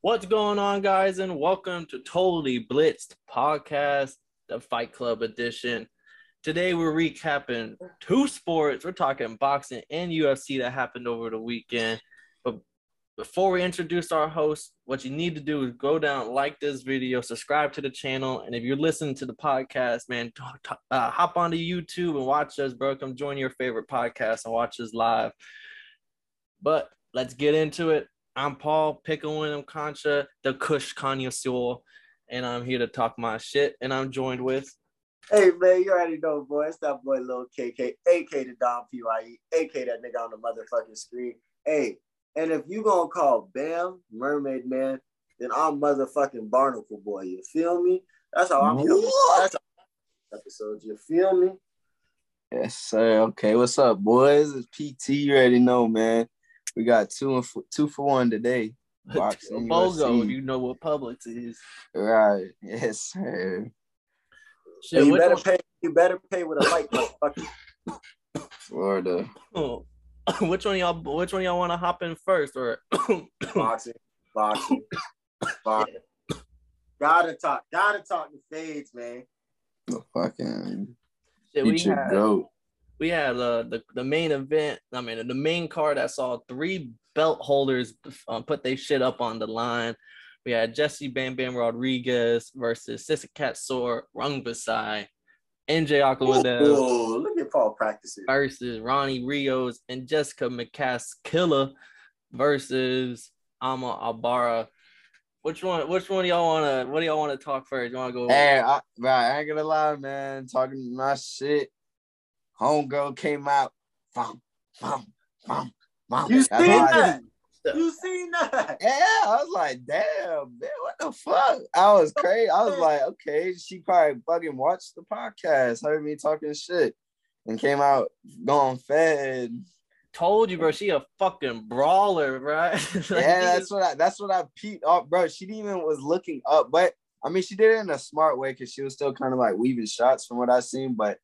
What's going on, guys, and welcome to Totally Blitzed Podcast, the Fight Club edition. Today we're recapping two sports. We're talking boxing and UFC that happened over the weekend. But before we introduce our host, what you need to do is go down, like this video, subscribe to the channel, and if you're listening to the podcast, man, uh, hop onto YouTube and watch us, bro. Come join your favorite podcast and watch us live. But let's get into it. I'm Paul Pickle Concha, the Kush Connoisseur, and I'm here to talk my shit. And I'm joined with. Hey man, you already know, boy. It's that boy Lil KK, AK the Don PYE, AK that nigga on the motherfucking screen. Hey, and if you gonna call Bam Mermaid Man, then I'm motherfucking Barnacle Boy. You feel me? That's how I'm coming. That's how episode. You feel me? Yes, sir. Okay, what's up, boys? It's PT. You already know, man. We got two and f- two for one today. Boxing, BOGO, you know what Publix is. Right. Yes, sir. Shit, you better pay. You better pay with a mic, Florida. Oh. which one y'all? Which one y'all want to hop in first, or boxing? Boxing. boxing. Gotta talk. Gotta talk the fades, man. The fucking. Shit, we had, goat we had uh, the the main event. I mean, the main card that saw three belt holders um, put their shit up on the line. We had Jesse Bam Bam Rodriguez versus Srisaket Sor Rungvisai. NJ Aklawendale. Oh, look at Paul practicing. Versus Ronnie Rios and Jessica McCass Killer versus Ama Abara. Which one? Which one do y'all wanna? What do y'all want to talk first? You wanna go? Hey, I, bro, I ain't gonna lie, man. Talking my shit homegirl came out. Bum, bum, bum, bum. You seen that? You seen that? Yeah, I was like, damn, man, what the fuck? I was crazy. I was like, okay, she probably fucking watched the podcast, heard me talking shit, and came out going fed. Told you, bro. She a fucking brawler, right? like, yeah, that's what I. That's what I peeped off, bro. She didn't even was looking up, but I mean, she did it in a smart way because she was still kind of like weaving shots from what I seen, but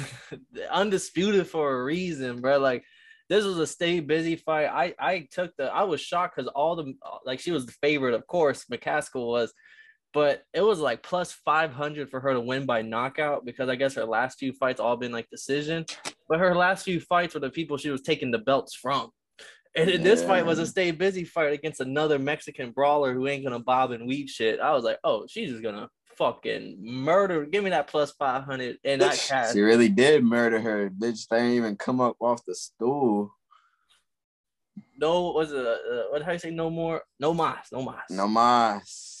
undisputed for a reason, bro. Like this was a stay busy fight. I I took the I was shocked because all the like she was the favorite, of course. McCaskill was, but it was like plus five hundred for her to win by knockout because I guess her last few fights all been like decision, but her last few fights were the people she was taking the belts from. And yeah. this fight was a stay busy fight against another Mexican brawler who ain't gonna bob and weave shit. I was like, oh, she's just gonna fucking murder. Give me that plus 500 and that cash. She really did murder her. Bitch, they didn't even come up off the stool. No, was it, uh, what do you say? No more, no mas, no mas. No mas.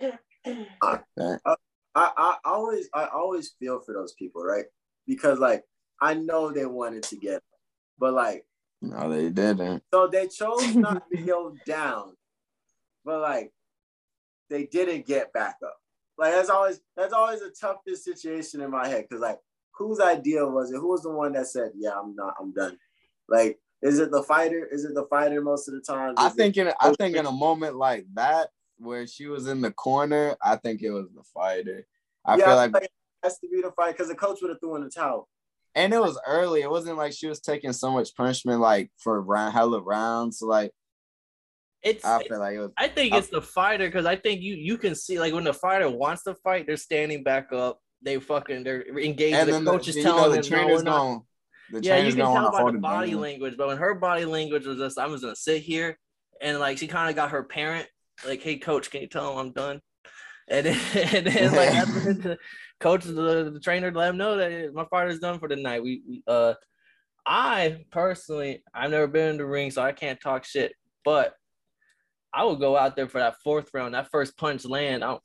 I, I, I always, I always feel for those people, right? Because like, I know they wanted to get, but like, no, they didn't. So they chose not to go down, but like, they didn't get back up. Like that's always that's always a toughest situation in my head because like whose idea was it? Who was the one that said, "Yeah, I'm not, I'm done"? Like, is it the fighter? Is it the fighter most of the time? Is I think in I think in a moment like that where she was in the corner, I think it was the fighter. I yeah, feel like, like it has to be the fight because the coach would have threw in the towel. And it was early. It wasn't like she was taking so much punishment like for round hella rounds. So like it's I feel like it was, I think I, it's the fighter because I think you you can see like when the fighter wants to fight, they're standing back up. They fucking they're engaged. And the coach the, is telling know, the trainer's no, going. The yeah, you can tell by the body language, but when her body language was just, I'm just gonna sit here, and like she kind of got her parent like, "Hey, coach, can you tell him I'm done?" And then, and then like the coach, the, the trainer, let him know that my fighter's done for the night. We, we uh, I personally, I've never been in the ring, so I can't talk shit, but I would go out there for that fourth round, that first punch land. I'm,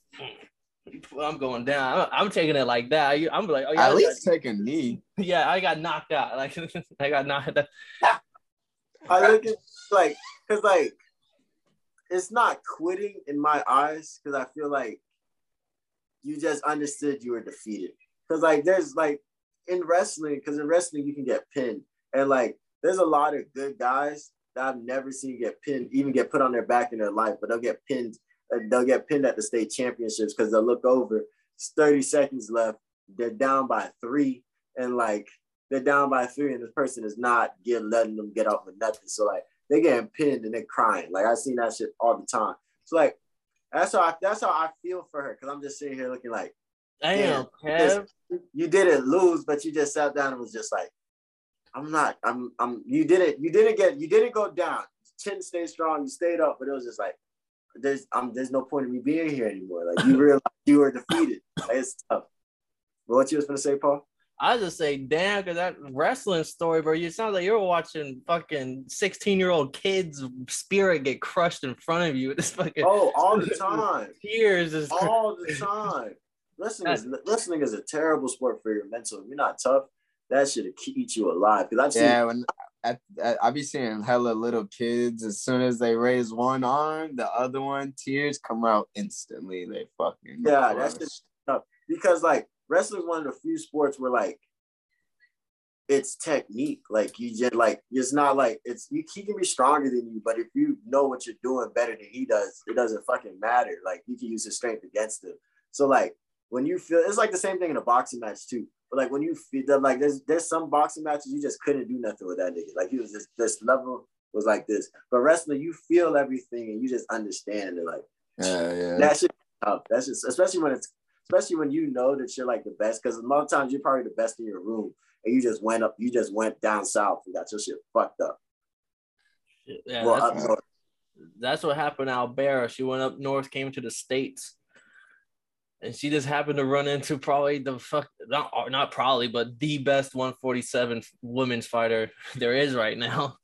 I'm going down. I'm, I'm taking it like that. I'm like, oh yeah, at least take a knee. Yeah, I got knocked out. Like I got knocked. Out. I look at like, cause like, it's not quitting in my eyes, cause I feel like you just understood you were defeated. Cause like, there's like in wrestling, cause in wrestling you can get pinned, and like, there's a lot of good guys that I've never seen get pinned, even get put on their back in their life, but they'll get pinned. Uh, they'll get pinned at the state championships because they'll look over. It's 30 seconds left. They're down by three, and like they're down by three, and this person is not get letting them get out with nothing. So like they're getting pinned and they're crying. Like I've seen that shit all the time. So like that's how I that's how I feel for her because I'm just sitting here looking like, damn, Kev. you didn't lose, but you just sat down and was just like, I'm not, I'm, I'm. You didn't, you didn't get, you didn't go down. Chin stayed strong. You stayed up, but it was just like, there's, um, there's no point in me being here anymore. Like you realize you were defeated. Like, it's tough. But what you was gonna say, Paul? I just say, damn, because that wrestling story, bro, you sound like you were watching fucking 16 year old kids' spirit get crushed in front of you. This fucking oh, all the time. Tears is all the time. Listening is listening is a terrible sport for your mental. If you're not tough, that should eat you alive. Because I've seen yeah, when I, I, I be seeing hella little kids. As soon as they raise one arm, the other one tears come out instantly. They fucking yeah, that's just tough. Because like wrestling is one of the few sports where like it's technique. Like you just like it's not like it's you, he can be stronger than you, but if you know what you're doing better than he does, it doesn't fucking matter. Like you can use his strength against him. So like when you feel it's like the same thing in a boxing match too. But like when you feel that like there's there's some boxing matches you just couldn't do nothing with that nigga. Like he was just this level was like this. But wrestling, you feel everything and you just understand it. Like yeah, yeah. That shit tough. That's just especially when it's especially when you know that you're like the best, because a lot of times you're probably the best in your room, and you just went up, you just went down south and got your shit fucked up. Yeah, well, that's, that's what happened to Albera. She went up north, came to the states, and she just happened to run into probably the fuck not not probably, but the best 147 women's fighter there is right now.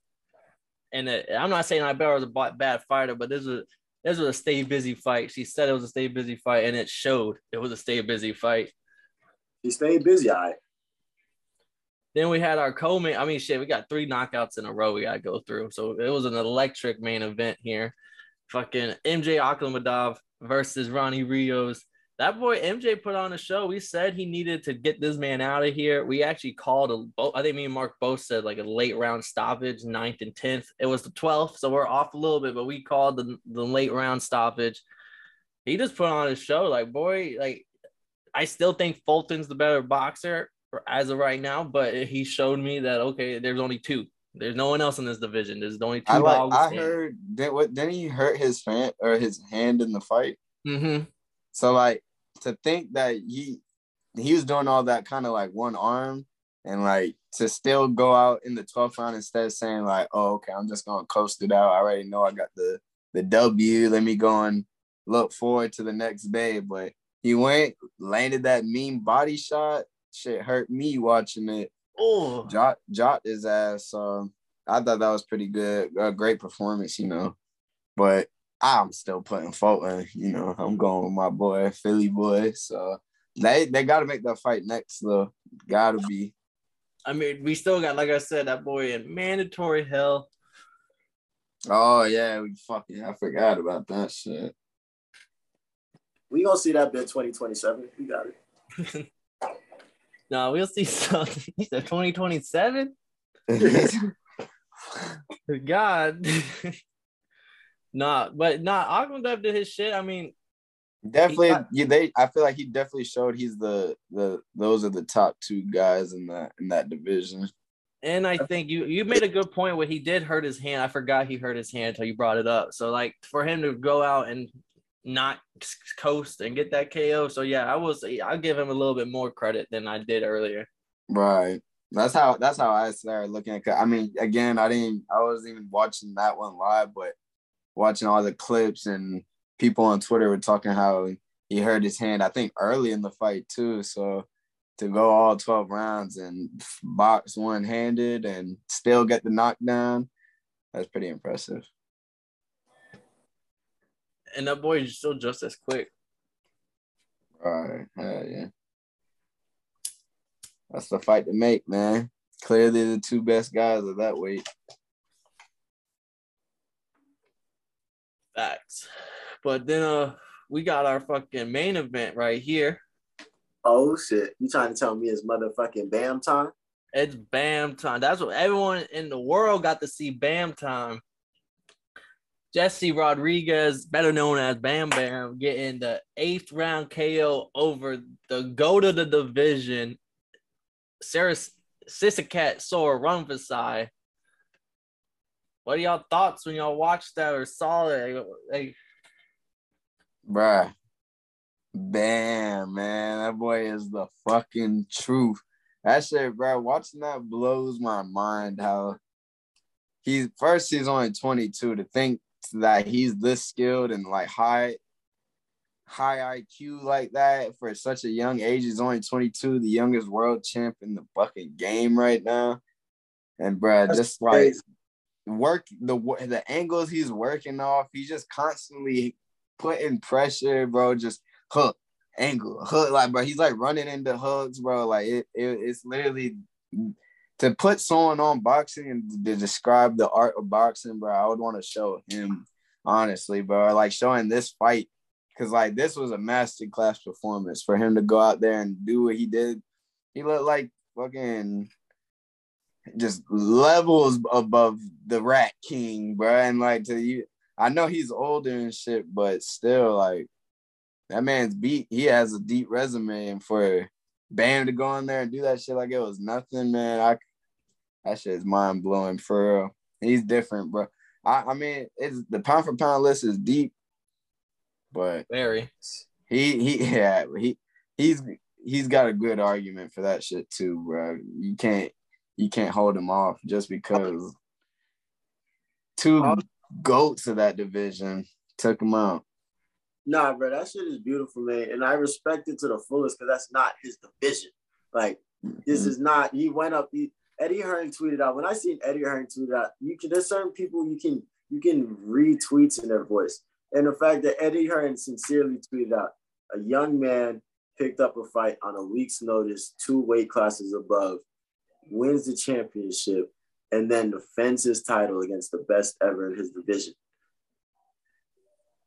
And it, I'm not saying Albera was a bad fighter, but this was this was a stay busy fight. She said it was a stay busy fight, and it showed. It was a stay busy fight. She stayed busy, all right. Then we had our co-main. I mean, shit, we got three knockouts in a row we gotta go through. So it was an electric main event here. Fucking MJ Akhmadov versus Ronnie Rios that boy MJ put on a show. We said he needed to get this man out of here. We actually called a, I think me and Mark both said like a late round stoppage, ninth and tenth. It was the twelfth, so we're off a little bit, but we called the, the late round stoppage. He just put on a show. Like boy, like I still think Fulton's the better boxer as of right now, but he showed me that okay, there's only two. There's no one else in this division. There's only two. I like. I heard. Did what? Didn't he hurt his fan or his hand in the fight? Mm-hmm. So like to think that he he was doing all that kind of like one arm and like to still go out in the 12th round instead of saying like, oh, okay, I'm just gonna coast it out. I already know I got the the W. Let me go and look forward to the next day. But he went, landed that mean body shot. Shit hurt me watching it. Oh, jot jot his ass. So I thought that was pretty good. A great performance, you know. But I'm still putting Fulton. You know, I'm going with my boy, Philly boy. So they they got to make that fight next, though. Got to be. I mean, we still got, like I said, that boy in mandatory hell. Oh yeah, we fucking I forgot about that shit. We gonna see that bit 2027. We got it. no, we'll see something. He said 2027. God. Nah, but nah, Akhmadov did his shit. I mean, definitely, got, yeah, they. I feel like he definitely showed he's the the those are the top two guys in that in that division. And I think you you made a good point where he did hurt his hand. I forgot he hurt his hand until you brought it up. So like for him to go out and not coast and get that KO. So yeah, I was I'll give him a little bit more credit than I did earlier. Right. That's how that's how I started looking at. I mean, again, I didn't I wasn't even watching that one live, but watching all the clips and people on Twitter were talking how he hurt his hand, I think early in the fight too. So to go all 12 rounds and box one handed and still get the knockdown, that's pretty impressive. And that boy is still just as quick. All right. Hell yeah. That's the fight to make, man. Clearly the two best guys of that weight. Facts. But then uh we got our fucking main event right here. Oh shit. You trying to tell me it's motherfucking Bam time? It's Bam time. That's what everyone in the world got to see Bam time. Jesse Rodriguez, better known as Bam Bam, getting the eighth round KO over the go to the division, Sarah Srisaket Sora Rungvisai what are y'all thoughts when y'all watched that or saw it? Like, bruh, bam, man, that boy is the fucking truth. That shit, bro. Watching that blows my mind. How he's first, he's only 22. To think that he's this skilled and like high, high IQ like that for such a young age. He's only 22, the youngest world champ in the fucking game right now. And bro, That's just like crazy. Work the the angles he's working off, he's just constantly putting pressure, bro. Just hook, angle, hook, like bro. He's like running into hooks, bro. Like it, it it's literally to put someone on boxing and to describe the art of boxing, bro. I would want to show him honestly, bro. Like showing this fight because like this was a masterclass performance for him to go out there and do what he did. He looked like fucking just levels above the Rat King, bro. And like to you, I know he's older and shit, but still, like that man's beat. He has a deep resume, and for Bam to go in there and do that shit like it was nothing, man. I that shit is mind blowing for real. He's different, bro. I, I mean, it's the pound for pound list is deep, but very. He he yeah he he's he's got a good argument for that shit too, bro. You can't you can't hold him off just because two goats of that division took him out. Nah, bro, that shit is beautiful, man, and I respect it to the fullest because that's not his division. Like this mm-hmm. is not. He went up. He, Eddie Hearn tweeted out. When I seen Eddie Hearn tweet out, you can. There's certain people you can you can read tweets in their voice, and the fact that Eddie Hearn sincerely tweeted out, a young man picked up a fight on a week's notice, two weight classes above, wins the championship, and then defends his title against the best ever in his division.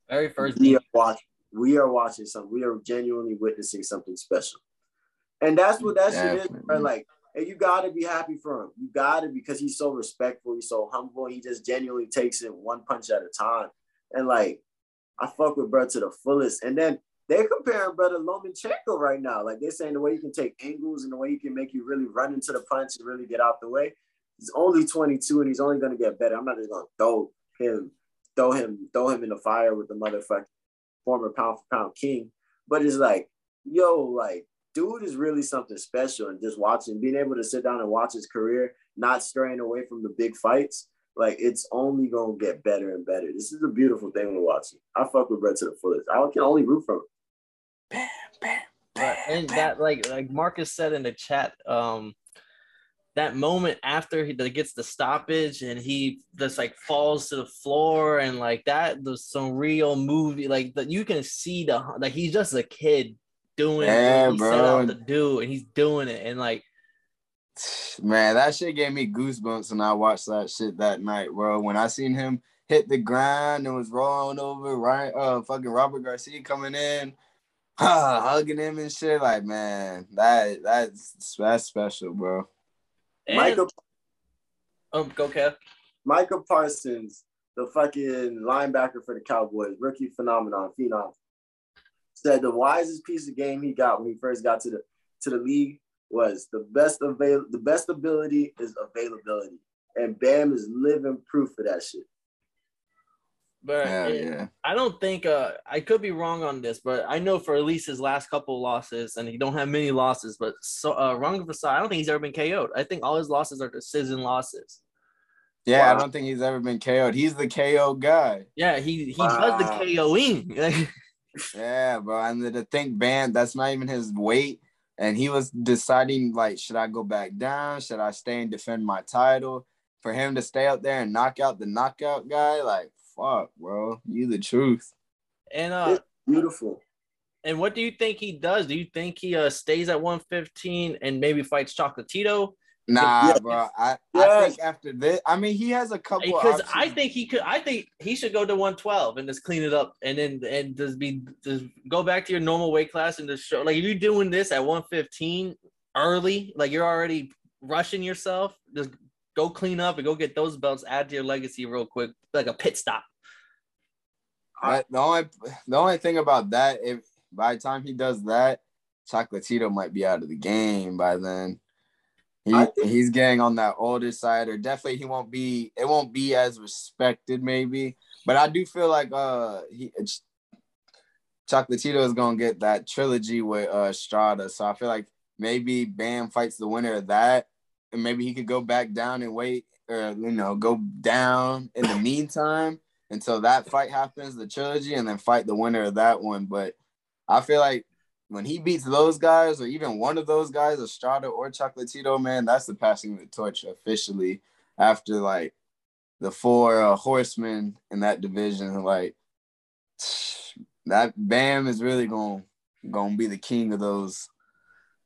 Very first. We are watching. We are watching something. We are genuinely witnessing something special, and that's what that shit is. Right? Like, and you gotta be happy for him. You gotta because he's so respectful. He's so humble. He just genuinely takes it one punch at a time. And like, I fuck with bro to the fullest. And then they're comparing brother Lomachenko right now. Like they're saying the way you can take angles and the way you can make you really run into the punch and really get out the way. He's only 22 and he's only gonna get better. I'm not just gonna throw him, throw him, throw him in the fire with the motherfucker former pound for pound king. But it's like, yo, like, dude is really something special. And just watching, being able to sit down and watch his career, not straying away from the big fights, like it's only gonna get better and better. This is a beautiful thing to watch. I fuck with Brett to the fullest. I can only root for him. Bam, bam, bam, and bam. that like like Marcus said in the chat, um, that moment after he gets the stoppage and he just like falls to the floor and like that there's some real movie like that you can see the like he's just a kid doing yeah, what he bro. set out to do and he's doing it and like man that shit gave me goosebumps when I watched that shit that night bro when I seen him hit the ground and was rolling over right uh fucking Robert Garcia coming in hugging him and shit like man that that's that's special bro and, Michael. Um, go Kev. Micah Parsons, the fucking linebacker for the Cowboys, rookie phenomenon, phenom, said the wisest piece of game he got when he first got to the to the league was the best avail the best ability is availability, and Bam is living proof of that shit. But yeah, it, yeah. I don't think uh, I could be wrong on this, but I know for at least his last couple losses, and he don't have many losses. But so uh, Ranga Prasad, I don't think he's ever been KO'd. I think all his losses are decision losses. Yeah, wow. I don't think he's ever been KO'd. He's the KO guy. Yeah, he he wow. does the KOing. yeah, bro. And to think Bam, that's not even his weight. And he was deciding like, should I go back down? Should I stay and defend my title? For him to stay out there and knock out the knockout guy, like fuck, bro. You the truth. And uh it's beautiful. And what do you think he does? Do you think he uh stays at 115 and maybe fights Chocolatito? Nah, bro. I. I think after this, I mean, he has a couple. Because I think he could. I think he should go to 112 and just clean it up, and then and just be just go back to your normal weight class and just show. Like if you're doing this at 115 early, like you're already rushing yourself. Just go clean up and go get those belts. Add to your legacy real quick, like a pit stop. I, the only the only thing about that, if by the time he does that, Chocolatito might be out of the game by then. He think, he's getting on that older side, or definitely he won't be. It won't be as respected, maybe. But I do feel like uh he Chocolatito is gonna get that trilogy with uh Strada, so I feel like maybe Bam fights the winner of that, and maybe he could go back down and wait, or you know, go down in the meantime until that fight happens, the trilogy, and then fight the winner of that one. But I feel like when he beats those guys, or even one of those guys, Estrada or Chocolatito, man, that's the passing of the torch officially after like the four uh, horsemen in that division. Like that, Bam is really going gonna be the king of those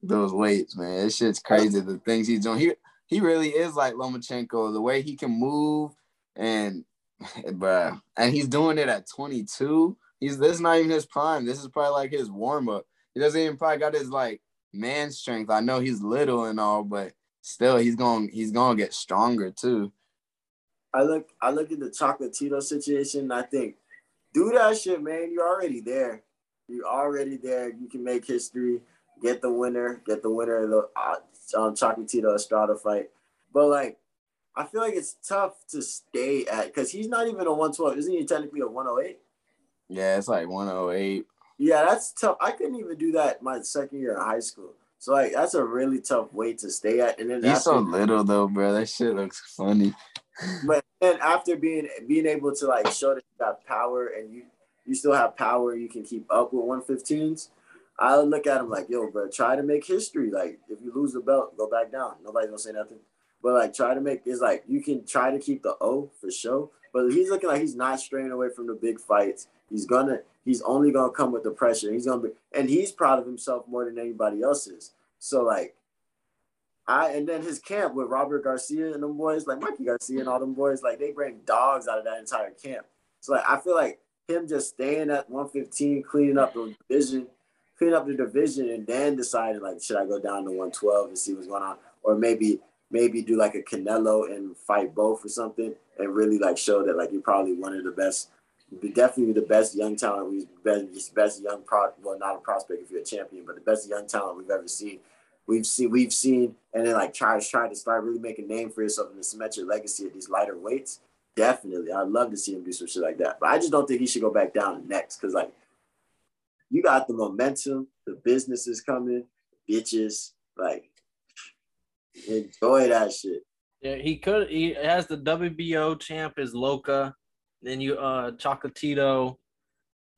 those weights, man. It's shit's crazy the things he's doing. He he really is like Lomachenko, the way he can move and bruh, and he's doing it at 22. He's this is not even his prime. This is probably like his warm up. He doesn't even probably got his like man strength. I know he's little and all, but still he's going he's gonna get stronger too. I look I look at the Chocolatito situation. I think do that shit, man. You're already there. You're already there. You can make history. Get the winner. Get the winner of the uh, um, Chocolatito Estrada fight. But like, I feel like it's tough to stay at because he's not even a 112. Isn't he technically a 108? Yeah, it's like 108. Yeah, that's tough. I couldn't even do that my second year in high school. So like that's a really tough weight to stay at. And then he's so little though, bro. That shit looks funny. but then after being being able to like show that you got power and you you still have power, you can keep up with 115s. I look at him like, yo, bro, try to make history. Like if you lose the belt, go back down. Nobody's gonna say nothing. But like try to make it's like you can try to keep the O for sure. But he's looking like he's not straying away from the big fights. He's gonna he's only gonna come with the pressure. He's gonna be and he's proud of himself more than anybody else is. So like I and then his camp with Robert Garcia and them boys, like Mikey Garcia and all them boys, like they bring dogs out of that entire camp. So like I feel like him just staying at 115, cleaning up the division, cleaning up the division, and then deciding like should I go down to 112 and see what's going on, or maybe maybe do like a Canelo and fight both or something, and really like show that like you're probably one of the best definitely the best young talent we've been best young pro well not a prospect if you're a champion but the best young talent we've ever seen. We've seen we've seen and then like try to try to start really making name for yourself and to cement your legacy at these lighter weights. Definitely. I'd love to see him do some shit like that but i just don't think he should go back down next because like you got the momentum the business is coming bitches like enjoy that shit. Yeah he could he has the wbo champ is Ioka then you uh Chocolatito,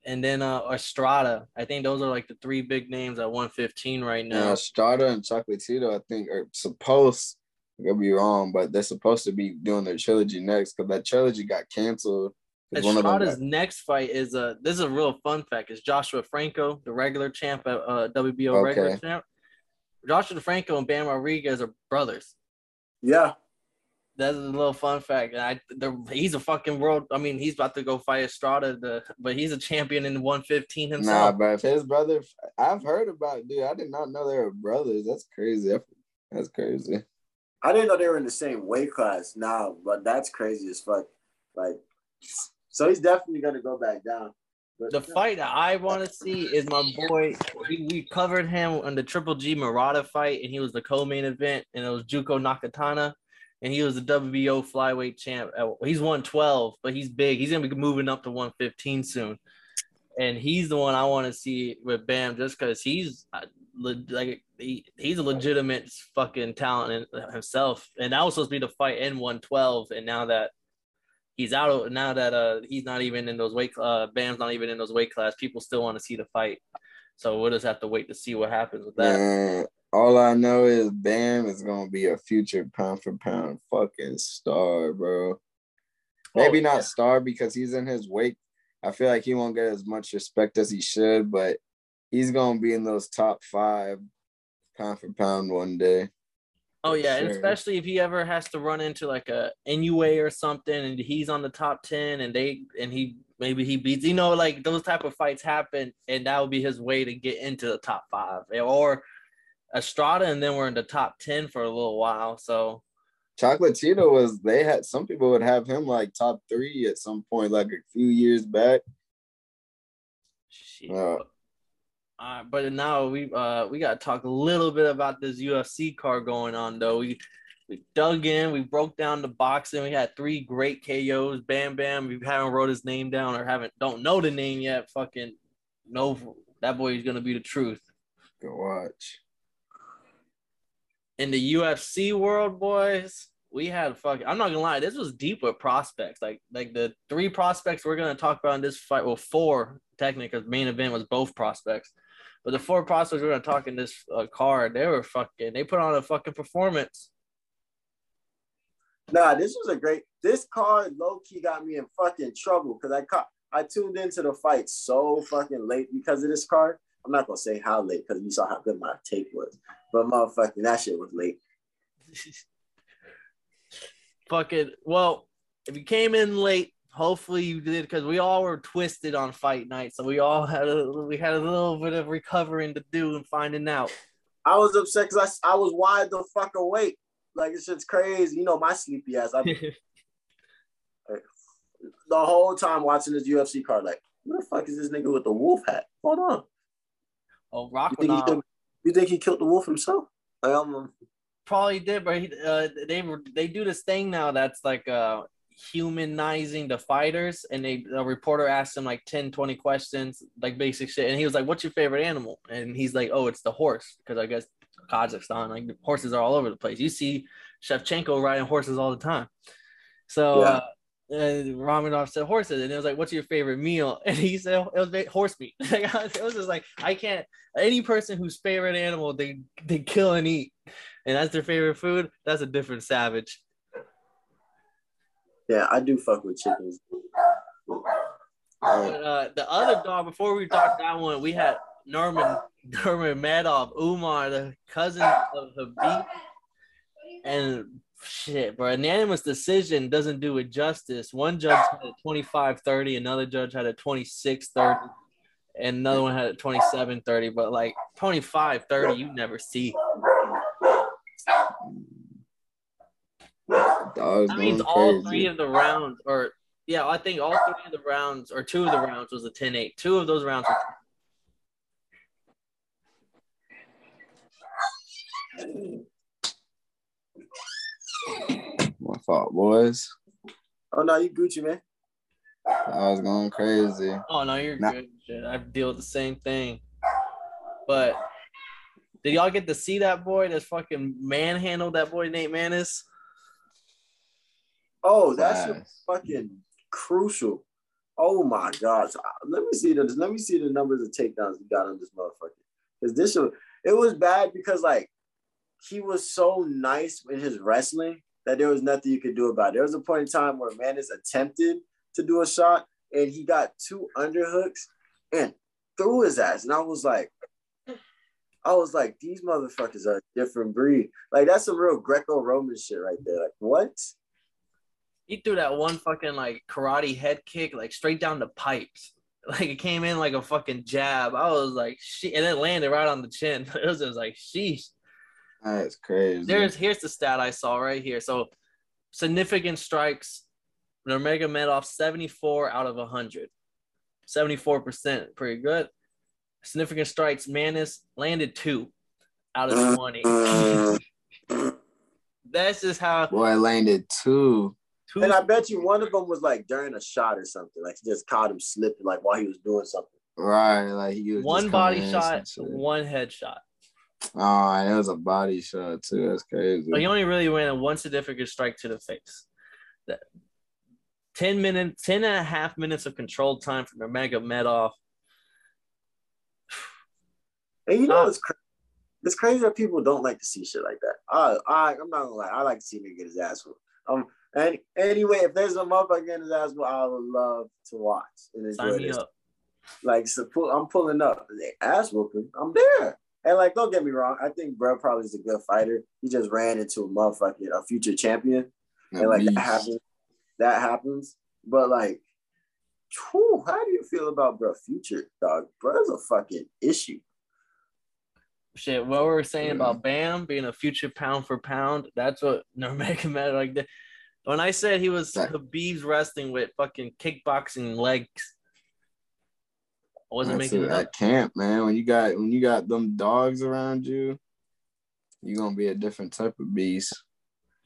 and then uh Estrada. I think those are like the three big names at 115 right now. Yeah, Estrada and Chocolatito, I think, are supposed. I could be wrong, but they're supposed to be doing their trilogy next because that trilogy got canceled. Estrada's got... next fight is a. This is a real fun fact. Is Joshua Franco, the regular champ at uh, WBO okay. regular champ. Joshua Franco and Bam Rodriguez are brothers. Yeah, that's a little fun fact. I he's a fucking world. I mean, he's about to go fight Estrada, the, but he's a champion in 115 himself. Nah, but if his brother, I've heard about, dude. I did not know they were brothers. That's crazy. That's crazy. I didn't know they were in the same weight class. Now, but that's crazy as fuck. Like, so he's definitely gonna go back down. But, the fight that I want to see is my boy. We, we covered him on the Triple G Murata fight, and he was the co-main event, and it was Junto Nakatani and he was the WBO flyweight champ. He's 112, but he's big. He's gonna be moving up to 115 soon, and he's the one I want to see with Bam, just because he's uh, like he, he's a legitimate fucking talent in himself. And that was supposed to be the fight in 112, and now that he's out, now that uh he's not even in those weight, uh Bam's not even in those weight class, people still want to see the fight. So we'll just have to wait to see what happens with that all I know is Bam is gonna be a future pound for pound fucking star, bro. Oh, maybe oh, not star because he's in his weight. I feel like he won't get as much respect as he should, but he's gonna be in those top five pound for pound one day. Oh yeah, sure. and especially if he ever has to run into like a NUA or something, and he's on the top ten, and they and he maybe he beats, you know, like those type of fights happen, and that would be his way to get into the top five, or Estrada, and then we're in the top ten for a little while. So Chocolatito was they had some people would have him like top three at some point, like a few years back. Uh, Uh, but now we uh we gotta talk a little bit about this UFC card going on though. We we dug in, we broke down the boxing. We had three great KOs. Bam Bam. We haven't wrote his name down or haven't don't know the name yet. Fucking no, that boy is gonna be the truth. Go watch. In the UFC world, boys, we had fucking. I'm not gonna lie, this was deep with prospects. Like like the three prospects we're gonna talk about in this fight. Well, four technically, because main event was both prospects. But the four prospects we're gonna talk in this uh, card, they were fucking. They put on a fucking performance. Nah, this was a great. This card low key got me in fucking trouble because I caught. I tuned into the fight so fucking late because of this card. I'm not gonna say how late because you saw how good my take was, but motherfucking that shit was late. fucking well, if you came in late, hopefully you did because we all were twisted on fight night, so we all had a we had a little bit of recovering to do and finding out. I was upset because I, I was wide the fuck awake. Like it's just crazy. You know my sleepy ass. I, the whole time watching this UFC card, like, who the fuck is this nigga with the wolf hat? Hold on. Oh, Rock. You you think he killed the wolf himself? Like, um, Probably did, but he, uh, they were they do this thing now that's like uh humanizing the fighters and they a reporter asked him like 10 20 questions like basic shit and he was like what's your favorite animal and he's like oh it's the horse because i guess kazakhstan like horses are all over the place you see shevchenko riding horses all the time so yeah. uh, and Rakhmonov said horses, and it was like, "What's your favorite meal?" And he said it was horse meat. it was just like I can't. Any person whose favorite animal they they kill and eat, and that's their favorite food. That's a different savage. Yeah, I do fuck with chickens. Uh, the other dog, before we talked that one, we had Norman Norman Madoff, Umar, the cousin of Khabib, and shit, bro. Unanimous decision doesn't do it justice. One judge had a 25 30, another judge had a 26 30, and another one had a 27 30. But like 25 30, you never see. Dogs that means all three of the rounds, or yeah, I think all three of the rounds, or two of the rounds was a 10 8. Two of those rounds were. My fault, boys. Oh no, you Gucci man. I was going crazy. Oh no, you're nah. good. Shit. I deal with the same thing. But did y'all get to see that boy that's fucking manhandled that boy Nate Maness? Oh, that's nice. fucking crucial. Oh my gosh. Let me see the let me see the numbers of takedowns he got on this motherfucker. Cause this was it was bad because like he was so nice in his wrestling that there was nothing you could do about it. There was a point in time where Maness attempted to do a shot and he got two underhooks and threw his ass. And I was like, I was like, these motherfuckers are a different breed. Like that's some real Greco-Roman shit right there. Like what? He threw that one fucking like karate head kick like straight down the pipes. Like it came in like a fucking jab. I was like, she, and it landed right on the chin. It was just like, sheesh. That's crazy. There's here's the stat I saw right here. So significant strikes, Nurmagomedov 74 out of 100. 74%, pretty good. Significant strikes, Maness landed two out of 20. That's just how. Boy, I landed two. two. And I bet you one of them was like during a shot or something. Like he just caught him slipping, like while he was doing something. Right, like he was one body shot, one headshot. Oh, and it was a body shot too. That's crazy. But he only really went one significant strike to the face. That 10 minutes, 10 and a half minutes of controlled time from Nurmagomedov. And you know, uh, it's, crazy. it's crazy that people don't like to see shit like that. I, I, I'm not gonna lie. I like to see him get his ass whooped. Um, and anyway, if there's a motherfucker getting his ass whooped, I would love to watch and enjoy this. Like, so pull, I'm pulling up. Ass whooping. I'm there. And like, don't get me wrong, I think bro probably is a good fighter. He just ran into a motherfucking a future champion, and like that happens. That happens. But like, whew, how do you feel about bro future dog? Bro's a fucking issue. Shit, what we were saying about Bam being a future pound for pound, that's what Nurmagomedov like. The, when I said he was Khabib's wrestling with fucking kickboxing legs I wasn't That's making it at camp, man. When you got when you got them dogs around you, you're gonna be a different type of beast.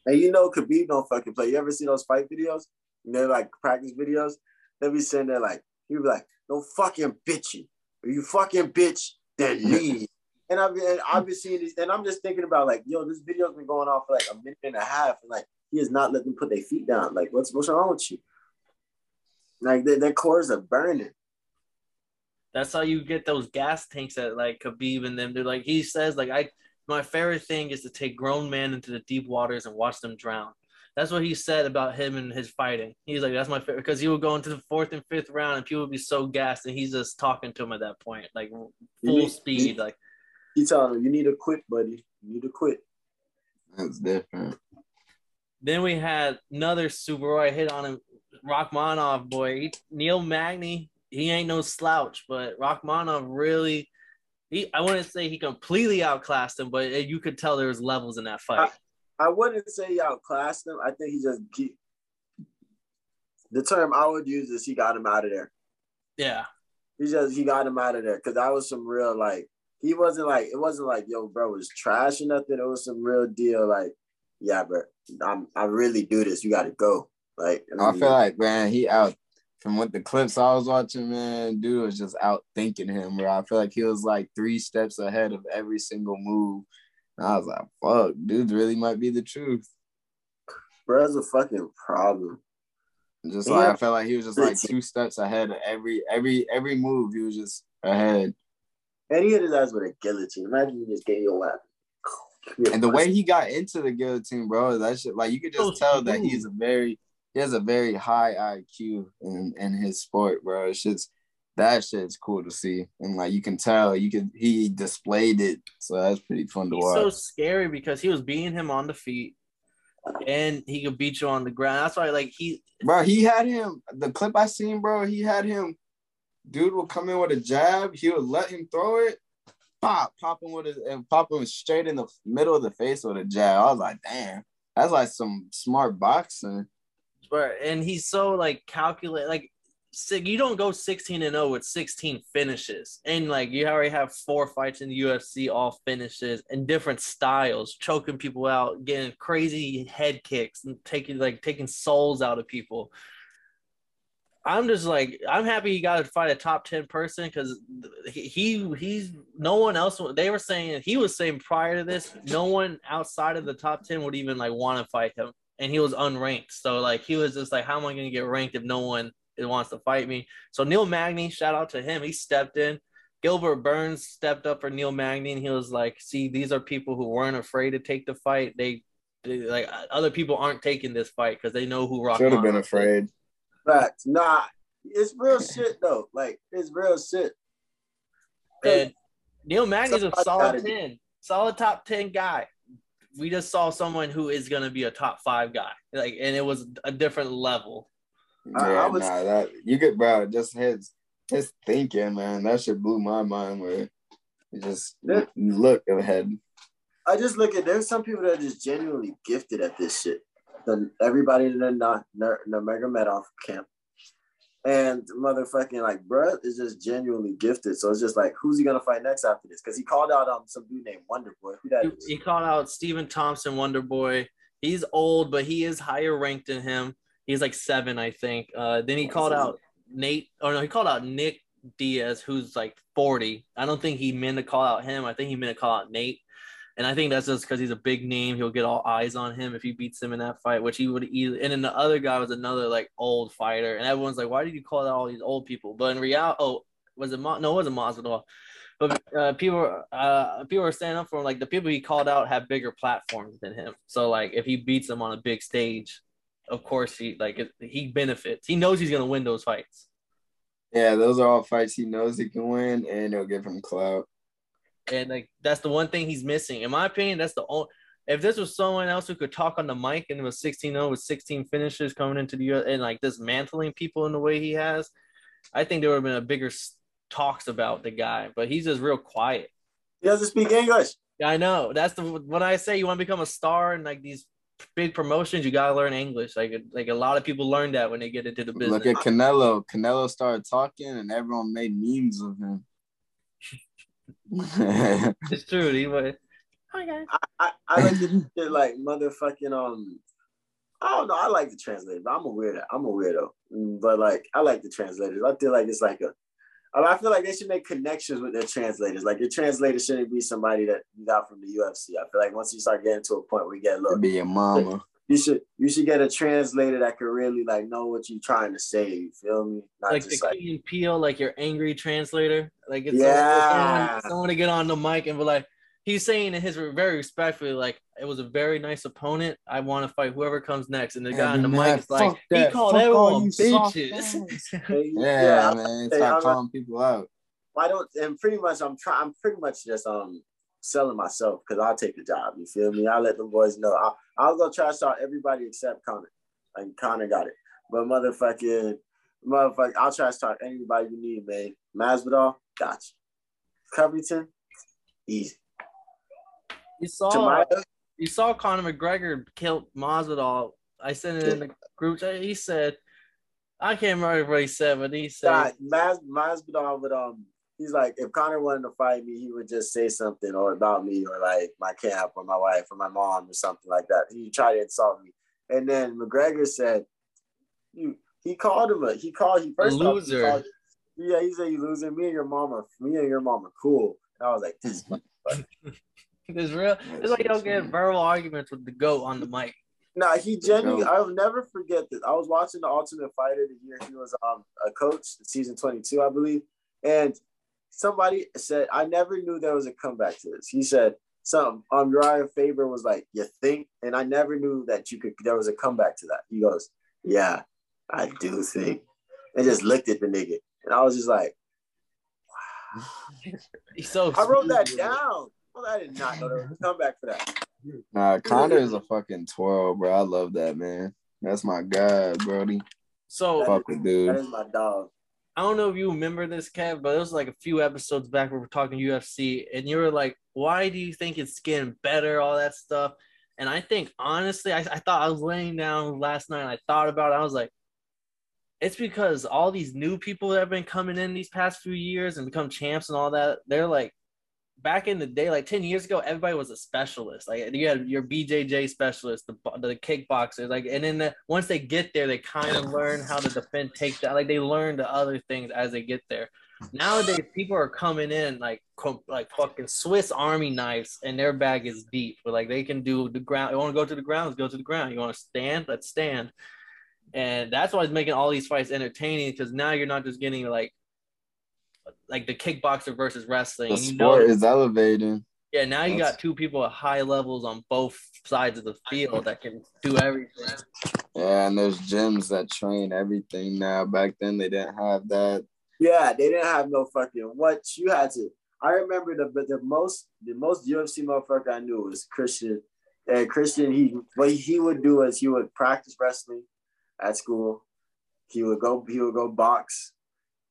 And you know Khabib don't fucking play. You ever see those fight videos? You know, like practice videos? They be sitting there like, he be like, don't fucking bitch you. If you fucking bitch, then leave. and I've been, I've been seeing these, and I'm just thinking about like, yo, this video's been going on for like a minute and a half, and like he is not letting them put their feet down. Like, what's what's wrong with you? Like their, their cores are burning. That's how you get those gas tanks that like Khabib and them. They're like he says, like I my favorite thing is to take grown men into the deep waters and watch them drown. That's what he said about him and his fighting. He's like, that's my favorite because he would go into the fourth and fifth round and people would be so gassed and he's just talking to him at that point, like full need, speed. like he's telling him, you need to quit, buddy. You need to quit. That's different. Then we had another super I hit on him, Rakhmonov boy. He, Neil Magny, he ain't no slouch, but Rakhmonov really he I wouldn't say he completely outclassed him, but eh, you could tell there was levels in that fight. I, I wouldn't say he outclassed him. I think he just he, the term I would use is he got him out of there. Yeah. He just he got him out of there because that was some real like he wasn't like it wasn't like yo bro was trash or nothing. It was some real deal like yeah, bro, I'm I really do this. You got to go. Like I, mean, I feel like man, he out from what the clips I was watching, man, dude was just out thinking him, bro. I feel like he was like three steps ahead of every single move. And I was like, fuck, dude really might be the truth. Bro, Bro's a fucking problem. Just yeah. like I felt like he was just like two steps ahead of every every every move. He was just ahead. And he hit his ass with a guillotine. Imagine you just gave your weapon. And the way he got into the guillotine, bro, that shit like you could just oh, tell that he's a very he has a very high IQ in, in his sport, bro. It's just that shit's cool to see. And like you can tell, you can he displayed it. So that's pretty fun to He's watch. so scary because he was beating him on the feet and he could beat you on the ground. That's why like he Bro, he had him the clip I seen, bro, he had him dude would come in with a jab, he would let him throw it, pop, pop him with it and pop him straight in the middle of the face with a jab. I was like, damn, that's like some smart boxing and he's so like calculate like you don't go 16 and 0 with 16 finishes and like you already have four fights in the UFC all finishes and different styles choking people out getting crazy head kicks and taking like taking souls out of people. I'm just like I'm happy he got to fight a top 10 person cuz he he's no one else they were saying he was saying prior to this no one outside of the top 10 would even like want to fight him and he was unranked. So like he was just like, how am I going to get ranked if no one wants to fight me? So Neil Magny, shout out to him. He stepped in. Gilbert Burns stepped up for Neil Magny, and he was like, "See, these are people who weren't afraid to take the fight. They, they like other people aren't taking this fight because they know who Rock should have been afraid." But Nah, it's real shit though. Like it's real shit. And Neil Magny's a solid ten, solid top ten guy we just saw someone who is going to be a top five guy, like, and it was a different level. Yeah, was, nah, that you get bro, just his his thinking, man. That shit blew my mind. Where you just yeah. look ahead. I just look at there's some people that are just genuinely gifted at this shit. The, everybody in the, the, the Nurmagomedov camp and motherfucking like bruh is just genuinely gifted. So it's just like, who's he gonna fight next after this? Because he called out um some dude named Wonder Boy. Who that he, he called out Stephen Thompson, Wonder Boy. He's old, but he is higher ranked than him. He's like seven, I think. Uh, then he called out Nate, or no, he called out Nick Diaz, who's like 40. I don't think he meant to call out him. I think he meant to call out Nate. And I think that's just because he's a big name. He'll get all eyes on him if he beats him in that fight, which he would easily. And then the other guy was another like old fighter, and everyone's like, "Why did you call out all these old people?" But in reality, oh, was it Mo- no, it wasn't Masvidal. But uh, people, uh, people are standing up for him. Like the people he called out have bigger platforms than him. So like if he beats them on a big stage, of course he like he benefits. He knows he's gonna win those fights. Yeah, those are all fights he knows he can win, and it'll give him clout and like that's the one thing he's missing. In my opinion, that's the only. If this was someone else who could talk on the mic and it was 16-0 with 16 finishes coming into the US and like dismantling people in the way he has, I think there would have been a bigger talks about the guy. But he's just real quiet. He doesn't speak English. Yeah, I know. That's the when I say you want to become a star and like these big promotions, you gotta learn English. Like like a lot of people learn that when they get into the business. Look at Canelo. Canelo started talking, and everyone made memes of him. it's true. He was. Hi. I, I, I like to like motherfucking um. I don't know. I like the translators, but I'm a weirdo. I'm a weirdo. Mm, but like, I like the translators. I feel like it's like a I feel like they should make connections with their translators. Like your translator shouldn't be somebody that you got from the UFC. I feel like once you start getting to a point where you get look, be your mama. You should you should get a translator that can really like know what you're trying to say. You feel me? Not like the like, Key and Peele, like your angry translator. Like it's yeah, someone, someone to get on the mic and be like, he's saying in his very respectfully, like it was a very nice opponent. I want to fight whoever comes next. And the guy on the mic is like, that. he called fuck everyone bitches. yeah, yeah, man, start calling people out. Why don't and pretty much I'm trying. I'm pretty much just um selling myself because I'll take the job. You feel me? I'll let the boys know. I, I'll go try to start everybody except Conor. Like Conor got it, but motherfucking motherfucker, I'll try to start anybody you need, man. Masvidal, got you. Covington, easy. You saw you saw Conor McGregor kill Masvidal. I sent it in the group chat. He said, I can't remember what he said, but he said Mas, Masvidal would um he's like if Conor wanted to fight me, he would just say something or about me or like my camp or my wife or my mom or something like that. He tried to insult me. And then McGregor said, "You." He called him a. He called. He first a loser. Off, he called, yeah, he said you losing. Me and your mama. Me and your mama. Cool. And I was like, this. It's real. It's like you don't get verbal arguments with the goat on the mic. Nah, he genuinely. I'll never forget this. I was watching the Ultimate Fighter the year he was um a coach, season twenty two, I believe, and somebody said I never knew there was a comeback to this. He said something. Um, Uriah Faber was like, "You think?" And I never knew that you could. There was a comeback to that. He goes, "Yeah, I do think," and just looked at the nigga, and I was just like, "Wow." He's so. I wrote that down. Well, I did not know there was a comeback for that. Nah, Conor is a fucking twirl, bro. I love that man. That's my guy, Brody. So fuck with dude. That is my dog. I don't know if you remember this, Kev, but it was like a few episodes back where we are talking UFC, and you were like, "Why do you think it's getting better?" All that stuff, and I think honestly, I, I thought I was laying down last night, and I thought about it. I was like, it's because all these new people that have been coming in these past few years and become champs and all that, they're like back in the day, like 10 years ago, everybody was a specialist. Like you had your BJJ specialist, the, the kickboxers, like, and then the, once they get there, they kind of learn how to defend takedown. Like they learn the other things as they get there. Nowadays, people are coming in like like fucking Swiss Army knives, and their bag is deep. But like they can do the ground. You want to go to the ground? Let's go to the ground. You want to stand? Let's stand. And that's why it's making all these fights entertaining because now you're not just getting like like the kickboxer versus wrestling. The sport know, is elevating. Yeah, now you That's... got two people at high levels on both sides of the field that can do everything. Yeah, and there's gyms that train everything now. Back then they didn't have that. Yeah, they didn't have no fucking what you had to. I remember the the most the most UFC motherfucker I knew was Christian. And Christian, he what he would do is he would practice wrestling at school. He would go he would go box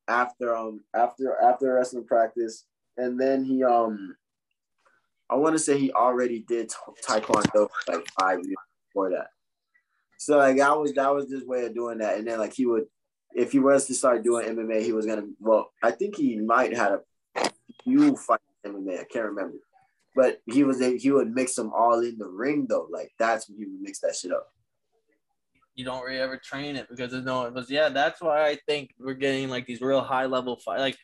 after um after after wrestling practice, and then he um I want to say he already did taekwondo like five years before that. So like that was that was his way of doing that, and then like he would if he was to start doing MMA, he was gonna well I think he might had a few fight MMA I can't remember, but he was he would mix them all in the ring though. Like that's when he would mix that shit up you don't really ever train it because there's no. But yeah, that's why I think we're getting like these real high level fight, like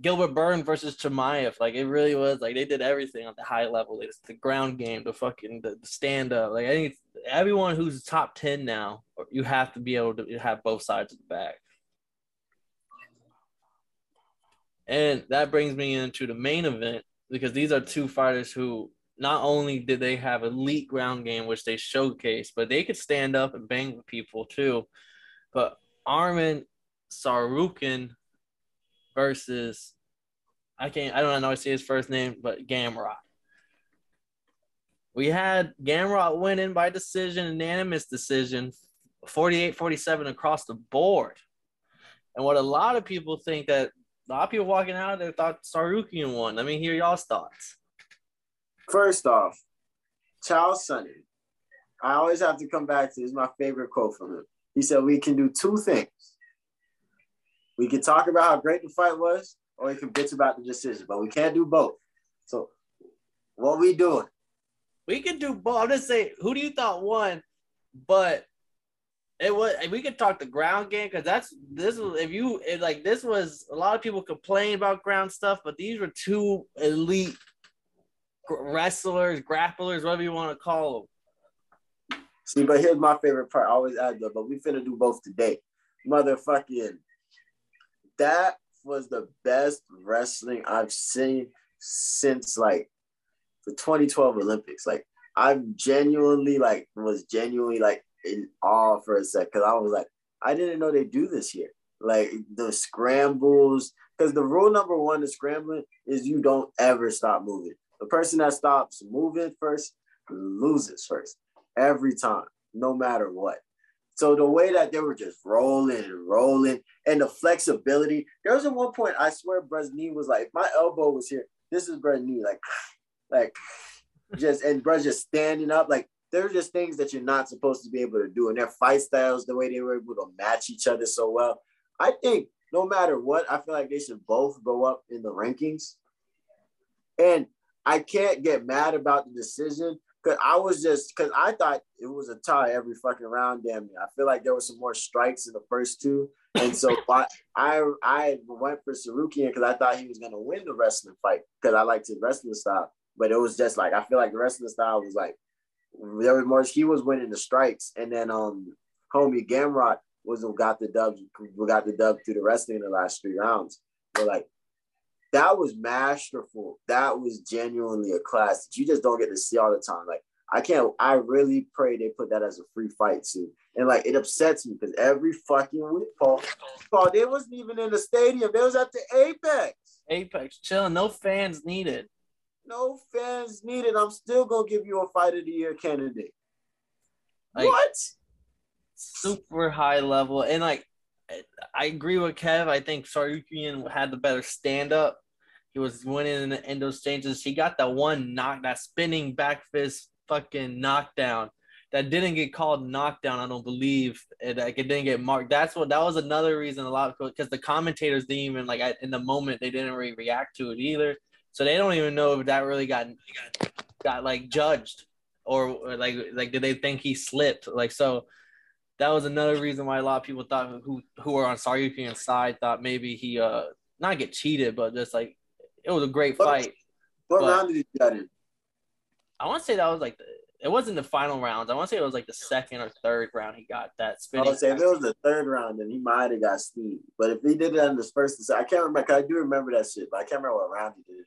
Gilbert Burns versus Chimaev. Like it really was like they did everything on the high level. It's the ground game, the fucking the, the stand up. Like I think everyone who's top ten now, you have to be able to have both sides of the bag. And that brings me into the main event because these are two fighters who not only did they have elite ground game, which they showcased, but they could stand up and bang with people too. But Arman Tsarukyan versus I can't I don't know to say his first name, but Gamrot. We had Gamrot winning by decision, unanimous decision, 48-47 across the board. And what a lot of people think that a lot of people walking out there thought Tsarukyan won. Let me hear y'all's thoughts. First off, Chael Sonnen I always have to come back to this. Is my favorite quote from him. He said, "We can do two things. We can talk about how great the fight was, or we can bitch about the decision, but we can't do both. So, what we doing? We can do both. I'm just saying, who do you thought won? But it was we could talk the ground game because that's this was if you if like this was a lot of people complain about ground stuff, but these were two elite wrestlers, grapplers, whatever you want to call them. See, but here's my favorite part. I always add that, but we finna do both today. Motherfucking, that was the best wrestling I've seen since like the 2012 Olympics. Like, I'm genuinely like was genuinely like in awe for a sec because I was like, I didn't know they do this here. Like the scrambles, because the rule number one to scrambling is you don't ever stop moving. The person that stops moving first loses first every time, no matter what. So the way that they were just rolling and rolling and the flexibility, there was at one point I swear Brett's knee was like, my elbow was here. This is Brett's knee, like, like just and Brett's just standing up. Like they're just things that you're not supposed to be able to do. And their fight styles, the way they were able to match each other so well. I think no matter what, I feel like they should both go up in the rankings. And I can't get mad about the decision because I was just because I thought it was a tie every fucking round. Damn me, I feel like there were some more strikes in the first two, and so I I, I went for Tsarukyan because I thought he was gonna win the wrestling fight because I liked his wrestling style. But it was just like I feel like the wrestling style was like there was more. He was winning the strikes, and then um, homie Gamrot was who got the dub. Who got the dub through the wrestling in the last three rounds. But like that was masterful. That was genuinely a class that you just don't get to see all the time. Like I can't. I really pray they put that as a free fight too. And like it upsets me because every fucking week, Paul, Paul, they wasn't even in the stadium. They was at the Apex. Apex, chilling. No fans needed no fans needed. I'm still gonna give you a fight of the year candidate. Like, what? Super high level, and like I agree with Kev. I think Tsarukyan had the better stand up. He was winning in, the, in those exchanges. He got that one knock, that spinning back fist fucking knockdown that didn't get called knockdown. I don't believe it. Like it didn't get marked. That's what that was another reason a lot of because the commentators didn't even like in the moment they didn't really react to it either. So they don't even know if that really got got, got like judged or, or like like did they think he slipped? Like so that was another reason why a lot of people thought who who were on Tsarukyan's side thought maybe he uh not get cheated, but just like it was a great what, fight. What but, round did he get in? I want to say that was like the, it wasn't the final rounds. I want to say it was like the second or third round he got that spinning. I would say if it was the third round, then he might have got steamed. But if he did it on the first, I can't remember. I do remember that shit, but I can't remember what round he did it.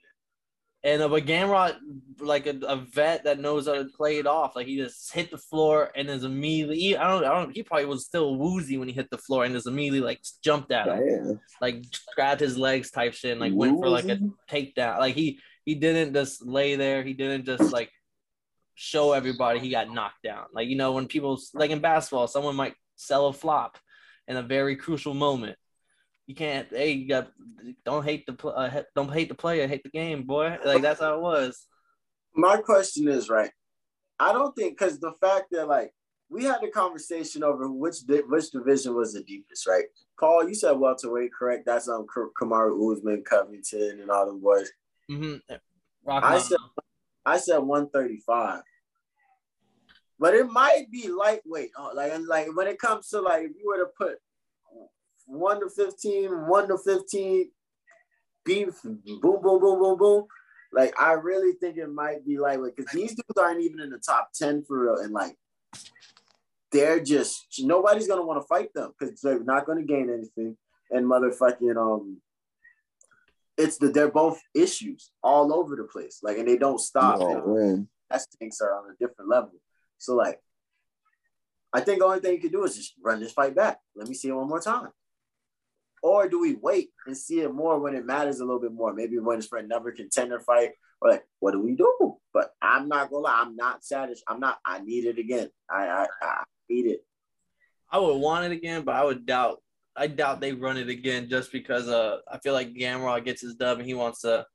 And but Gamrot, like a, a, vet that knows how to play it off, like he just hit the floor and is immediately. I don't, I don't. He probably was still woozy when he hit the floor and just immediately like jumped at him, Damn. like grabbed his legs type shit, and like woozy? went for like a takedown. Like he he didn't just lay there. He didn't just like show everybody he got knocked down. Like you know when people like in basketball, someone might sell a flop in a very crucial moment you can't. Hey, you got don't hate the uh, don't hate the player, hate the game, boy. Like that's how it was. My question is right. I don't think because the fact that like we had a conversation over which di- which division was the deepest, right? Paul, you said welterweight, correct? That's um Kamaru Usman, Covington, and all them boys. Mm-hmm. I said I said one thirty five, but it might be lightweight. Uh, like like when it comes to like if you were to put one to 15, one to 15, beef, boom, boom, boom, boom, boom. Like, I really think it might be lightweight because these dudes aren't even in the top 10 for real. And like, they're just, nobody's going to want to fight them because they're not going to gain anything. And motherfucking, um, it's the, they're both issues all over the place. Like, and they don't stop. Oh, that things are on a different level. So, like, I think the only thing you can do is just run this fight back. Let me see it one more time. Or do we wait and see it more when it matters a little bit more? Maybe when it's for another contender fight, or like, what do we do? But I'm not gonna lie, I'm not satisfied. I'm not. I need it again. I I, I need it. I would want it again, but I would doubt. I doubt they run it again just because uh I feel like Gamrot gets his dub and he wants to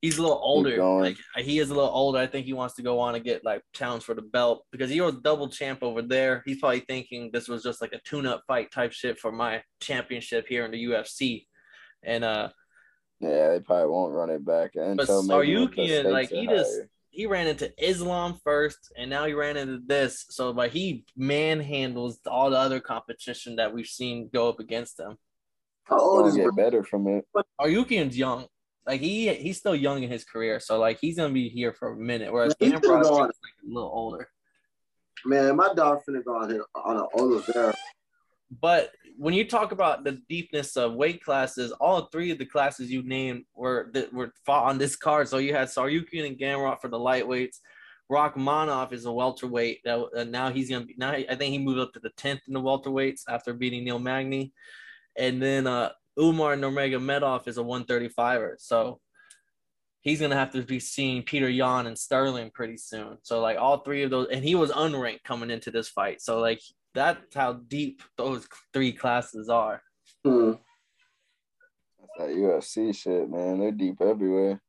He's a little older. Like he is a little older. I think he wants to go on and get like challenge for the belt because he was double champ over there. He's probably thinking this was just like a tune-up fight type shit for my championship here in the UFC. And uh yeah, they probably won't run it back. But Tsarukyan, like he just he ran into Islam first, and now he ran into this. So like he manhandles all the other competition that we've seen go up against him. How old is get better from it? Tsarukyan's young. Like he he's still young in his career, so like he's gonna be here for a minute. Whereas Gamrot is like a little older. Man, my dog finna go on, on an Oliveira. But when you talk about the deepness of weight classes, all three of the classes you named were that were fought on this card. So you had Tsarukyan and Gamrot for the lightweights. Rakhmonov is a welterweight. That, uh, now he's gonna be now. I think he moved up to the tenth in the welterweights after beating Neil Magny, and then uh, Umar Nurmagomedov is a 135er. So he's gonna have to be seeing Petr Yan and Sterling pretty soon. So like all three of those, and he was unranked coming into this fight. So like that's how deep those three classes are. Hmm. That's that UFC shit, man. They're deep everywhere.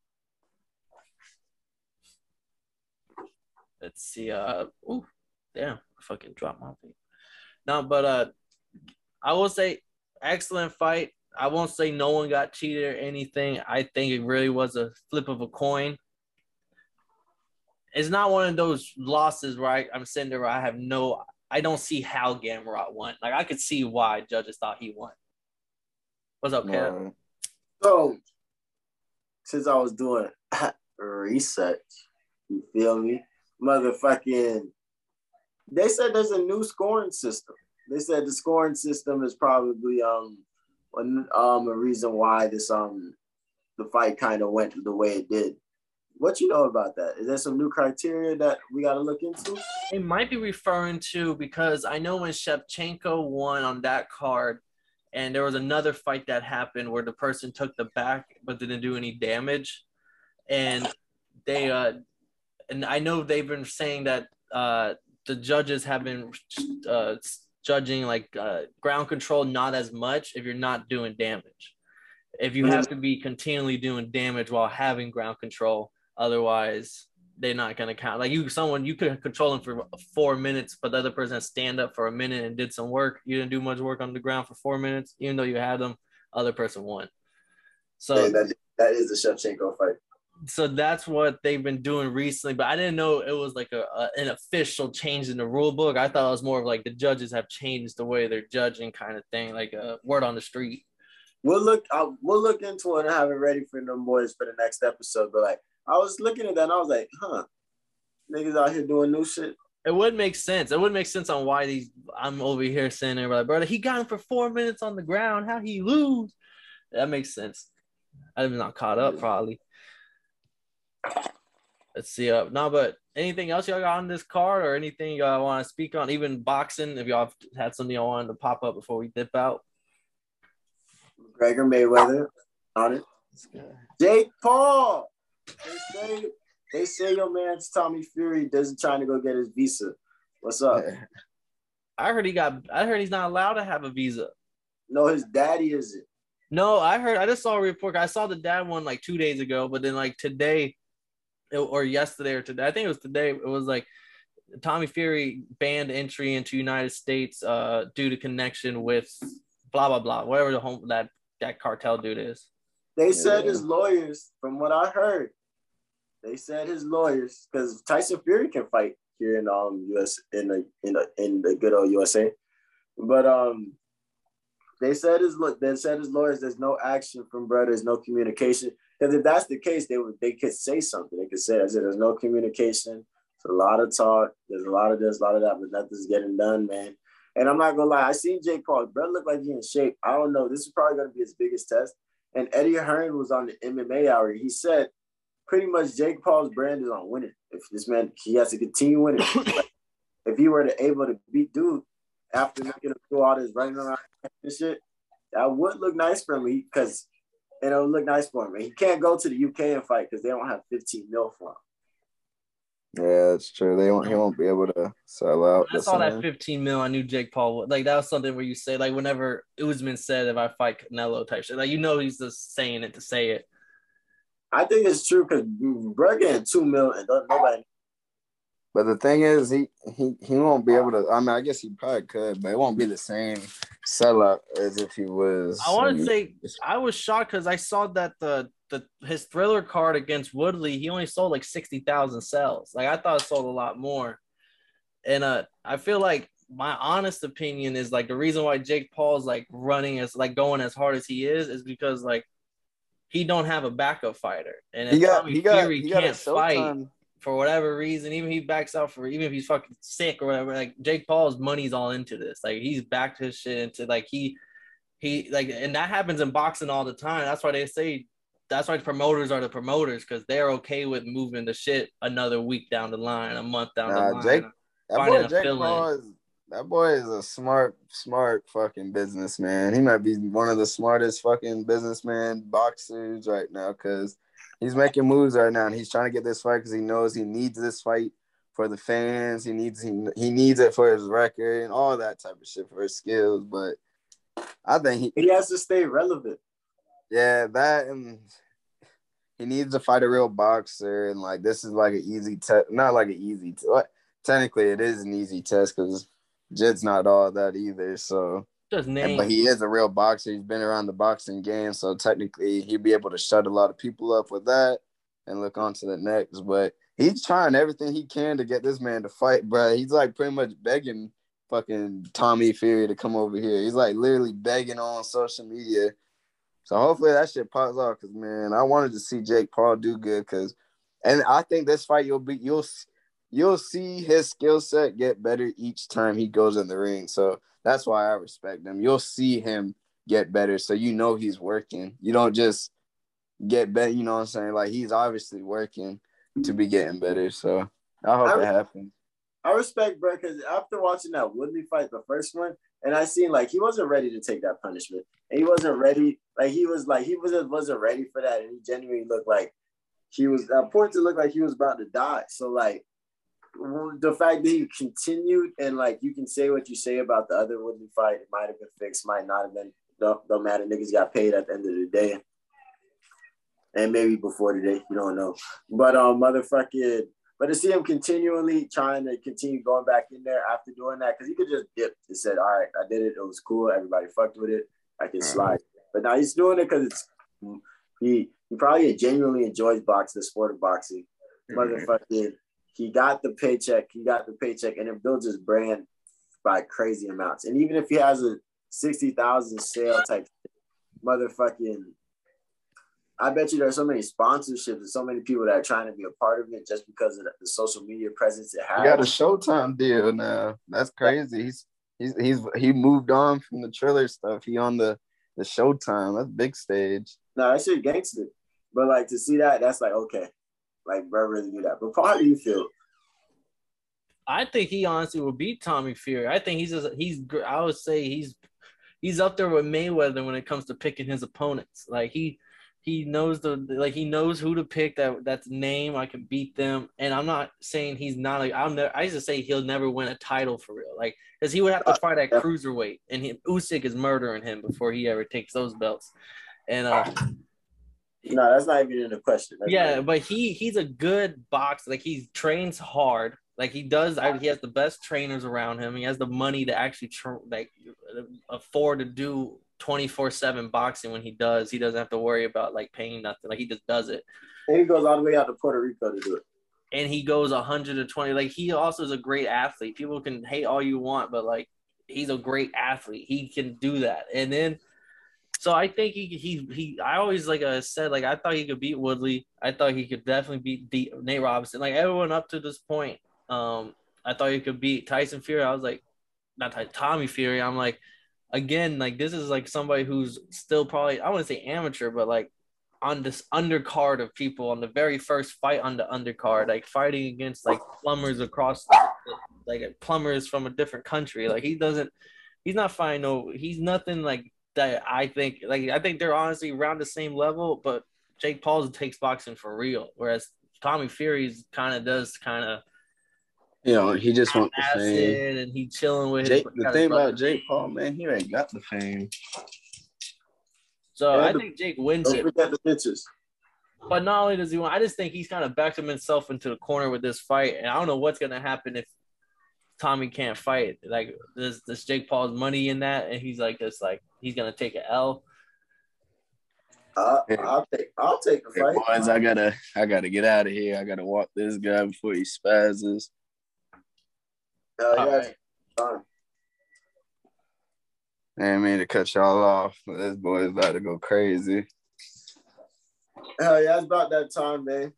Let's see. Uh, ooh, damn, I fucking dropped my thing. No, but uh, I will say, excellent fight. I won't say no one got cheated or anything. I think it really was a flip of a coin. It's not one of those losses where I, am sitting there where I have no, I don't see how Gamrot won. Like I could see why judges thought he won. What's up, Kev? So, since I was doing research, you feel me? Motherfucking, they said there's a new scoring system. They said the scoring system is probably um um a reason why this um the fight kind of went the way it did. What you know about that? Is there some new criteria that we got to look into? It might be referring to because I know when Shevchenko won on that card, and there was another fight that happened where the person took the back but didn't do any damage, and they uh, and I know they've been saying that uh the judges have been uh judging like uh, ground control not as much if you're not doing damage. If you have to be continually doing damage while having ground control, otherwise they're not gonna count. Like you, someone you could control them for four minutes, but the other person stand up for a minute and did some work. You didn't do much work on the ground for four minutes, even though you had them. Other person won. So yeah, that, that is the Shevchenko fight so that's what they've been doing recently. But I didn't know it was like a, a, an official change in the rule book. I thought it was more of like the judges have changed the way they're judging, kind of thing, like a word on the street. We'll look. I'll, we'll look into it and have it ready for them boys for the next episode. But like, I was looking at that and I was like, huh, niggas out here doing new shit. It would make sense. It wouldn't make sense on why these. I'm over here saying, there, like, brother, he got him for four minutes on the ground. How he lose? That makes sense. I'm not caught up, probably. Let's see. Uh, no, but anything else y'all got on this card or anything y'all want to speak on? Even boxing, if y'all had something y'all wanted to pop up before we dip out. Gregor Mayweather on it. Jake Paul. They say they say your man's Tommy Fury doesn't trying to go get his visa. What's up? I heard he got. I heard he's not allowed to have a visa. No, his daddy isn't. No, I heard. I just saw a report. I saw the dad one like two days ago, but then like today, or yesterday or today. I think it was today. It was like Tommy Fury banned entry into United States uh, due to connection with blah blah blah, whatever the home that that cartel dude is. They said his lawyers, from what I heard, they said his lawyers because Tyson Fury can fight here in um US in the in the in the good old USA, but um they said his look they said his lawyers there's no action from brothers, no communication. Because if that's the case, they would they could say something. They could say, I said, there's no communication. It's a lot of talk. There's a lot of this, a lot of that, but nothing's getting done, man. And I'm not gonna lie, I seen Jake Paul. Brother look like he's in shape. I don't know. This is probably gonna be his biggest test. And Eddie Hearn was on the MMA hour. He said pretty much Jake Paul's brand is on winning. If this man he has to continue winning. if he were to able to beat dude after making him do all this running around and shit, that would look nice for me because and it'll look nice for him. And he can't go to the UK and fight because they don't have 15 mil for him. Yeah, that's true. They won't. He won't be able to sell out. I saw that 15 mil. I knew Jake Paul would like that was something where you say like whenever Usman said if I fight Canelo type shit, like you know he's just saying it to say it. I think it's true because bro getting two mil and nobody. But the thing is, he he he won't be able to. I mean, I guess he probably could, but it won't be the same sellout as if he was. I want to say I was shocked because I saw that the the his Triller card against Woodley, he only sold like sixty thousand cells. Like I thought it sold a lot more, and uh, I feel like my honest opinion is like the reason why Jake Paul's like running as like going as hard as he is is because like he don't have a backup fighter, and he got, he got, Fury he can't fight for whatever reason, even he backs out for even if he's fucking sick or whatever. Like Jake Paul's money's all into this. Like he's backed his shit into like he he like and that happens in boxing all the time. That's why they say that's why promoters are the promoters because they're okay with moving the shit another week down the line, a month down nah, the line. Jake, that boy Jake Paul is that boy is a smart, smart fucking businessman. He might be one of the smartest fucking businessman boxers right now because he's making moves right now and he's trying to get this fight because he knows he needs this fight for the fans. He needs he, he needs it for his record and all that type of shit for his skills. But I think he he has to stay relevant. Yeah, that and he needs to fight a real boxer and like this is like an easy test. Not like an easy. T- technically, it is an easy test because Jed's not all that either. So just name. But he is a real boxer. He's been around the boxing game, so technically he'd be able to shut a lot of people up with that and look on to the next. But he's trying everything he can to get this man to fight, bro. He's like pretty much begging fucking Tommy Fury to come over here. He's like literally begging on social media. So hopefully that shit pops off because man, I wanted to see Jake Paul do good because, and I think this fight you'll be you'll you'll see his skill set get better each time he goes in the ring. So that's why I respect him. You'll see him get better. So you know he's working. You don't just get better, you know what I'm saying? Like he's obviously working to be getting better. So I hope I, it happens. I respect Brett because after watching that Woodley fight, the first one, and I seen like he wasn't ready to take that punishment. And he wasn't ready, like he was like he wasn't wasn't ready for that. And he genuinely looked like he was at point to look like he was about to die. So like the fact that he continued and like you can say what you say about the other Woodley fight, it might have been fixed, might not have been. Don't, don't matter. Niggas got paid at the end of the day, and maybe before today, you don't know. But um, motherfucking, but to see him continually trying to continue going back in there after doing that, because he could just dip and said, "All right, I did it. It was cool. Everybody fucked with it. I can mm-hmm. slide." But now he's doing it because it's he he probably genuinely enjoys boxing, the sport of boxing. Mm-hmm. Motherfucking he got the paycheck, he got the paycheck, and it builds his brand by crazy amounts. And even if he has a sixty thousand sale type, motherfucking, I bet you there's so many sponsorships and so many people that are trying to be a part of it just because of the social media presence it has. He got a Showtime deal now. That's crazy. He's he's he's he moved on from the Triller stuff. He on the the Showtime. That's big stage. No, that shit gangster. But like to see that, that's like okay. Like, bro, really do that. But how do you feel? I think he honestly will beat Tommy Fury. I think he's just, he's I would say he's he's up there with Mayweather when it comes to picking his opponents. Like he he knows the like he knows who to pick that that's name I can beat them. And I'm not saying he's not like I'm never I used to say he'll never win a title for real. Like because he would have to fight at cruiserweight and he, Usyk is murdering him before he ever takes those belts. And uh no, that's not even in the question. That's yeah, but he he's a good boxer. Like he trains hard. Like he does. He has the best trainers around him. He has the money to actually tr- like afford to do twenty four seven boxing. When he does, he doesn't have to worry about like paying nothing. Like he just does it. And he goes all the way out to Puerto Rico to do it. And he goes 120. Like he also is a great athlete. People can hate all you want, but like he's a great athlete. He can do that. And then so I think he he he. I always like I said like I thought he could beat Woodley. I thought he could definitely beat D, Nate Robinson. Like everyone up to this point, um, I thought he could beat Tyson Fury. I was like, not Tommy Fury. I'm like, again, like this is like somebody who's still probably I wouldn't say amateur, but like on this undercard of people on the very first fight on the undercard, like fighting against like plumbers across, like plumbers from a different country. Like he doesn't, he's not fighting no, he's nothing like that I think like I think they're honestly around the same level, but Jake Paul takes boxing for real, whereas Tommy Fury's kind of does kind of. You know, he just wants the fame, and he chilling with. Jake, the thing about Jake Paul, man, he ain't got the fame. So I think Jake wins it. Forget the bitches. But not only does he want, I just think he's kind of backed himself into the corner with this fight, and I don't know what's gonna happen if Tommy can't fight. Like, there's this Jake Paul's money in that, and he's like, this like he's gonna take an L. Uh, I'll take I'll take a fight. Hey boys, I gotta I gotta get out of here. I gotta walk this guy before he spazzes. Uh, yeah, right. I didn't mean to cut y'all off, but this boy is about to go crazy. Hell yeah, it's about that time, man.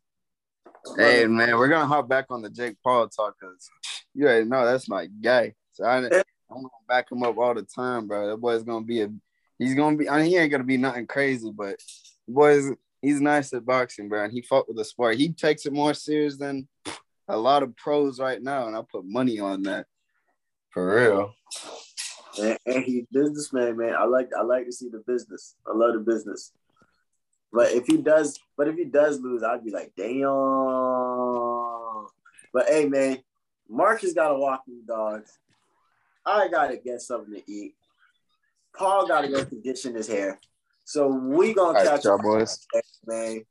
Hey man, we're gonna hop back on the Jake Paul talk because you already know that's my guy. So I, am gonna back him up all the time, bro. That boy's gonna be a he's gonna be I mean he ain't gonna be nothing crazy, but boys he's nice at boxing, bro. And he fought with the sport. He takes it more serious than a lot of pros right now, and I put money on that. For real. And, and he's businessman, man. I like I like to see the business. I love the business. But if he does, but if he does lose, I'd be like, damn. But hey, man, Marcus got to walk these dogs. I gotta get something to eat. Paul gotta go condition his hair. So we gonna All catch right, up, boys. Man,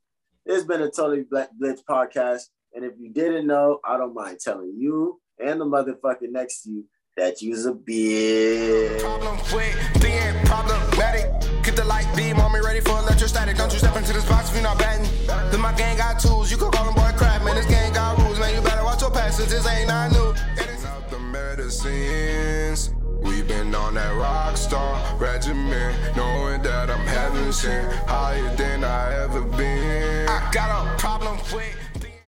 it's been a totally Black Blitz podcast, and if you didn't know, I don't mind telling you and the motherfucker next to you that you's a bitch. Problem with being problematic. Get the light beam on me ready for electrostatic. Don't you step into this box if you're not batting. Then my gang got tools. Passes. This ain't not new. Out the medicines. We've been on that rock star regimen, knowing that I'm heaven sent, higher than I ever been. I got a problem with